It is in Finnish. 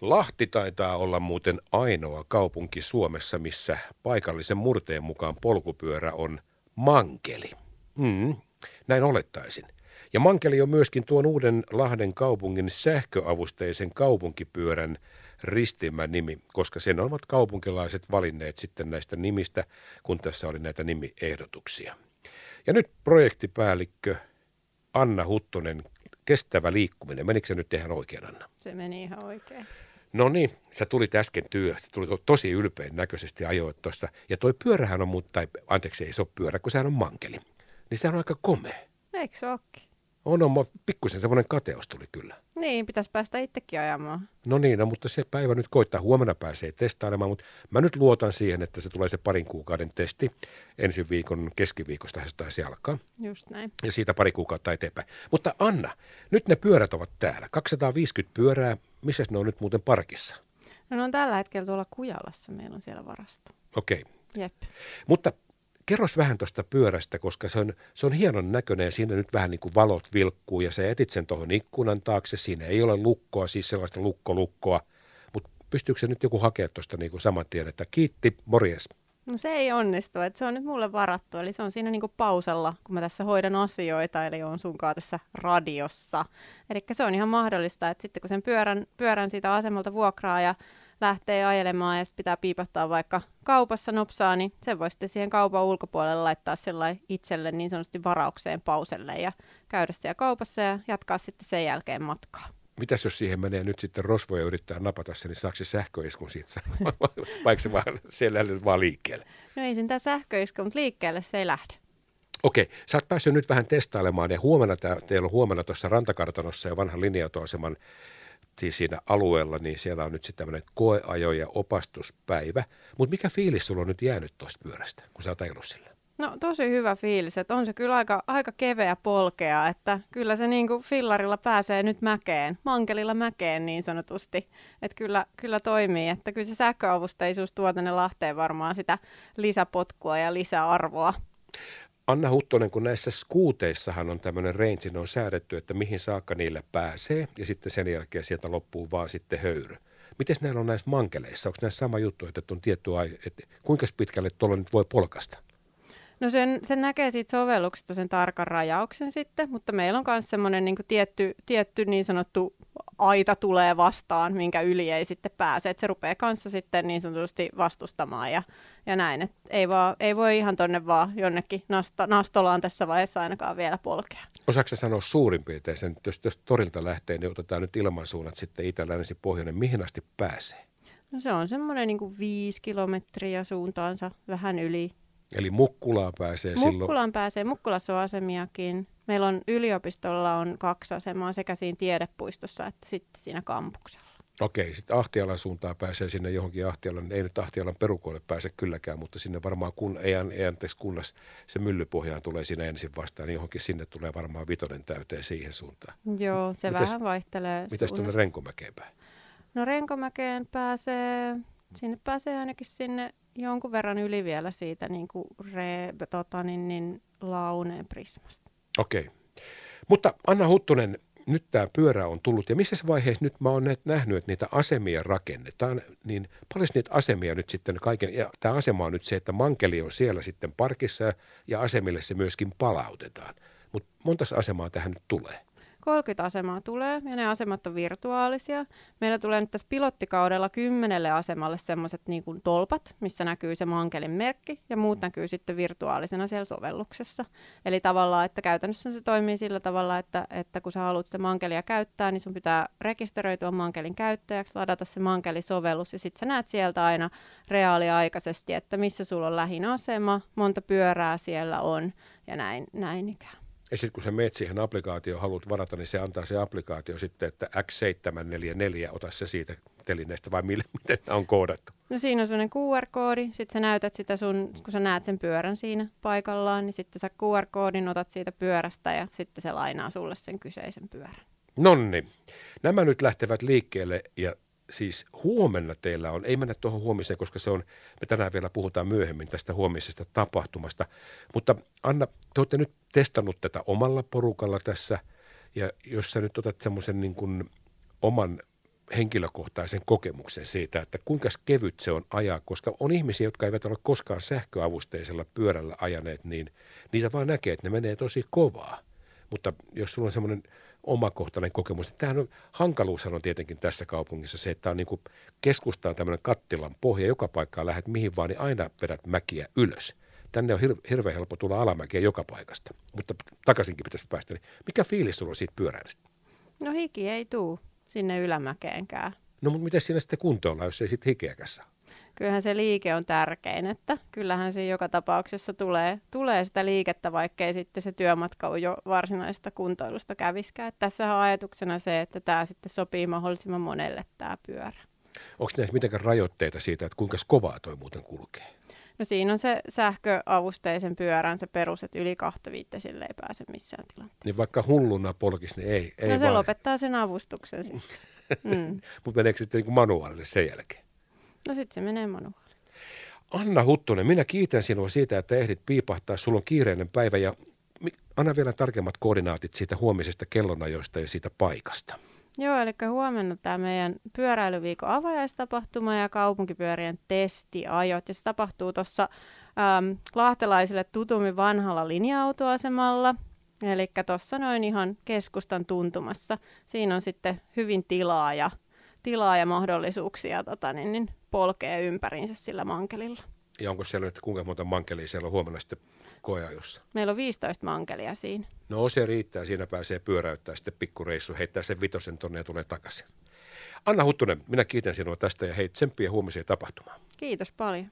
Lahti taitaa olla muuten ainoa kaupunki Suomessa, missä paikallisen murteen mukaan polkupyörä on mankeli. Mm, näin olettaisin. Ja mankeli on myöskin tuon uuden Lahden kaupungin sähköavusteisen kaupunkipyörän ristimä nimi, koska sen ovat kaupunkilaiset valinneet sitten näistä nimistä, kun tässä oli näitä nimiehdotuksia. Ja nyt projektipäällikkö Anna Huttonen, kestävä liikkuminen. Menikö se nyt ihan oikein, Anna? Se meni ihan oikein. No niin, sä tulit äsken työstä, tuli tosi ylpeän näköisesti ajoit tuosta. Ja toi pyörähän on, mutta, anteeksi ei se ole pyörä, kun sehän on mankeli. Niin sehän on aika komea. Eikö se? On, on, pikkusen semmoinen kateus tuli kyllä. Niin, pitäisi päästä itsekin ajamaan. No niin, no, mutta se päivä nyt koittaa. Huomenna pääsee testailemaan, mutta mä nyt luotan siihen, että se tulee se parin kuukauden testi. Ensi viikon keskiviikosta se taisi alkaa. Just näin. Ja siitä pari kuukautta eteenpäin. Mutta Anna, nyt ne pyörät ovat täällä. 250 pyörää. Missä ne on nyt muuten parkissa? No ne on tällä hetkellä tuolla Kujalassa. Meillä on siellä varasto. Okei. Okay. Jep. Mutta kerros vähän tuosta pyörästä, koska se on, se on hienon näköinen ja siinä nyt vähän niin kuin valot vilkkuu ja sä etit sen tuohon ikkunan taakse. Siinä ei ole lukkoa, siis sellaista lukkolukkoa, mutta pystyykö se nyt joku hakea tuosta niin kuin saman tien, että kiitti, morjes. No se ei onnistu, että se on nyt mulle varattu, eli se on siinä niinku pausella, kun mä tässä hoidan asioita, eli on sunkaan tässä radiossa. Eli se on ihan mahdollista, että sitten kun sen pyörän, pyörän siitä asemalta vuokraa ja lähtee ajelemaan ja sitten pitää piipahtaa vaikka kaupassa nopsaa, niin sen voi sitten siihen kaupan ulkopuolelle laittaa itselle niin sanotusti varaukseen pauselle ja käydä siellä kaupassa ja jatkaa sitten sen jälkeen matkaa. Mitäs jos siihen menee nyt sitten rosvoja yrittää napata sen, niin saako se sähköiskun siitä, vaikka se vaan, siellä vaan liikkeelle? No ei sitä sähköisku, mutta liikkeelle se ei lähde. Okei, sä oot päässyt nyt vähän testailemaan ja huomenna, teillä on huomenna tuossa rantakartanossa ja vanhan linja-autoaseman siis siinä alueella, niin siellä on nyt sitten tämmöinen koeajo- ja opastuspäivä. Mutta mikä fiilis sulla on nyt jäänyt tuosta pyörästä, kun sä oot ajellut sillä? No tosi hyvä fiilis, että on se kyllä aika, aika keveä polkea, että kyllä se niin kuin fillarilla pääsee nyt mäkeen, mankelilla mäkeen niin sanotusti, että kyllä, kyllä toimii, että kyllä se sähköavusteisuus tuo tänne Lahteen varmaan sitä lisäpotkua ja lisäarvoa. Anna Huttonen, kun näissä skuuteissahan on tämmöinen range, on säädetty, että mihin saakka niille pääsee, ja sitten sen jälkeen sieltä loppuu vaan sitten höyry. Miten näillä on näissä mankeleissa? Onko näissä sama juttu, että on tietty että kuinka pitkälle tuolla nyt voi polkasta? No sen, sen näkee siitä sovelluksesta sen tarkan rajauksen sitten, mutta meillä on myös semmoinen niin tietty, tietty niin sanottu aita tulee vastaan, minkä yli ei sitten pääse. Että se rupeaa kanssa sitten niin sanotusti vastustamaan ja, ja näin. Et ei, vaan, ei voi ihan tonne vaan jonnekin nasta, nastolaan tässä vaiheessa ainakaan vielä polkea. Osaatko sanoa suurin piirtein sen, jos, jos torilta lähtee, niin otetaan nyt ilmansuunnat sitten itä, länsi, pohjoinen. Mihin asti pääsee? No se on semmoinen niin kuin viisi kilometriä suuntaansa, vähän yli. Eli Mukkulaan pääsee Mukkulaan silloin? Mukkulaan pääsee. Mukkulassa on asemiakin. Meillä on yliopistolla on kaksi asemaa sekä siinä tiedepuistossa että sitten siinä kampuksella. Okei, sitten Ahtialan suuntaan pääsee sinne johonkin Ahtialan, ei nyt Ahtialan perukoille pääse kylläkään, mutta sinne varmaan kun, ei, ei anteeksi kunnas se myllypohjaan tulee siinä ensin vastaan, niin johonkin sinne tulee varmaan vitonen täyteen siihen suuntaan. Joo, se mites, vähän vaihtelee Mitäs tuonne Renkomäkeen päin? No Renkomäkeen pääsee, sinne pääsee ainakin sinne jonkun verran yli vielä siitä niin kuin re, tota, niin, niin, launeen prismasta. Okei. Mutta Anna Huttunen, nyt tämä pyörä on tullut ja missä vaiheessa nyt mä oon nähnyt, että niitä asemia rakennetaan, niin paljon niitä asemia nyt sitten kaiken, ja tämä asema on nyt se, että mankeli on siellä sitten parkissa ja asemille se myöskin palautetaan. Mutta monta asemaa tähän nyt tulee? 30 asemaa tulee ja ne asemat on virtuaalisia. Meillä tulee nyt tässä pilottikaudella kymmenelle asemalle semmoiset niin tolpat, missä näkyy se mankelin merkki ja muut näkyy sitten virtuaalisena siellä sovelluksessa. Eli tavallaan, että käytännössä se toimii sillä tavalla, että, että kun sä haluat sitä mankelia käyttää, niin sun pitää rekisteröityä mankelin käyttäjäksi, ladata se mankelisovellus ja sitten sä näet sieltä aina reaaliaikaisesti, että missä sulla on lähin asema, monta pyörää siellä on ja näin, näin ikään. Ja sitten kun sä meet siihen applikaatioon, haluat varata, niin se antaa se applikaatio sitten, että X744, ota se siitä telineestä vai mille, miten on koodattu? No siinä on sellainen QR-koodi, sitten sä näytät sitä sun, kun sä näet sen pyörän siinä paikallaan, niin sitten sä QR-koodin otat siitä pyörästä ja sitten se lainaa sulle sen kyseisen pyörän. Nonni, nämä nyt lähtevät liikkeelle ja siis huomenna teillä on, ei mennä tuohon huomiseen, koska se on, me tänään vielä puhutaan myöhemmin tästä huomisesta tapahtumasta, mutta Anna, te olette nyt testannut tätä omalla porukalla tässä, ja jos sä nyt otat semmoisen niin kuin oman henkilökohtaisen kokemuksen siitä, että kuinka kevyt se on ajaa, koska on ihmisiä, jotka eivät ole koskaan sähköavusteisella pyörällä ajaneet, niin niitä vaan näkee, että ne menee tosi kovaa. Mutta jos sulla on semmoinen omakohtainen kokemus, niin tämähän on, hankaluushan on tietenkin tässä kaupungissa se, että on niin kuin keskustaan tämmöinen kattilan pohja, joka paikkaan lähdet mihin vaan, niin aina vedät mäkiä ylös. Tänne on hir- hirveän helppo tulla alamäkiä joka paikasta, mutta takaisinkin pitäisi päästä. Niin mikä fiilis sulla on siitä pyöräilystä? No hiki ei tuu sinne ylämäkeenkään. No mutta miten siinä sitten kuntoilla, jos ei sitten hikeäkään saa? Kyllähän se liike on tärkein, että kyllähän se joka tapauksessa tulee, tulee sitä liikettä, vaikkei sitten se työmatka on jo varsinaista kuntoilusta käviskään. Tässä on ajatuksena se, että tämä sitten sopii mahdollisimman monelle tämä pyörä. Onko näissä mitenkään rajoitteita siitä, että kuinka kovaa toi muuten kulkee? No siinä on se sähköavusteisen pyörän se perus, että yli kahta viittä sille ei pääse missään tilanteessa. Niin vaikka hulluna polkis, niin ei. ei no se vaan. lopettaa sen avustuksen sitten. Mm. Mutta meneekö sitten niin manuaalille sen jälkeen? No sitten se menee manuaaliin. Anna Huttunen, minä kiitän sinua siitä, että ehdit piipahtaa. Sulla on kiireinen päivä ja anna vielä tarkemmat koordinaatit siitä huomisesta kellonajoista ja siitä paikasta. Joo, eli huomenna tämä meidän pyöräilyviikon avajaistapahtuma ja kaupunkipyörien testiajot. Ja se tapahtuu tuossa ähm, lahtelaisille tutummin vanhalla linja-autoasemalla. Eli tuossa noin ihan keskustan tuntumassa. Siinä on sitten hyvin tilaa ja, tilaa ja mahdollisuuksia tota, niin, niin polkea ympäriinsä sillä mankelilla. Ja onko siellä nyt kuinka monta mankelia siellä on huomenna sitten koeajossa? Meillä on 15 mankelia siinä. No se riittää, siinä pääsee pyöräyttää sitten pikkureissu, heittää sen vitosen tonne ja tulee takaisin. Anna Huttunen, minä kiitän sinua tästä ja hei tsemppiä huomiseen tapahtumaan. Kiitos paljon.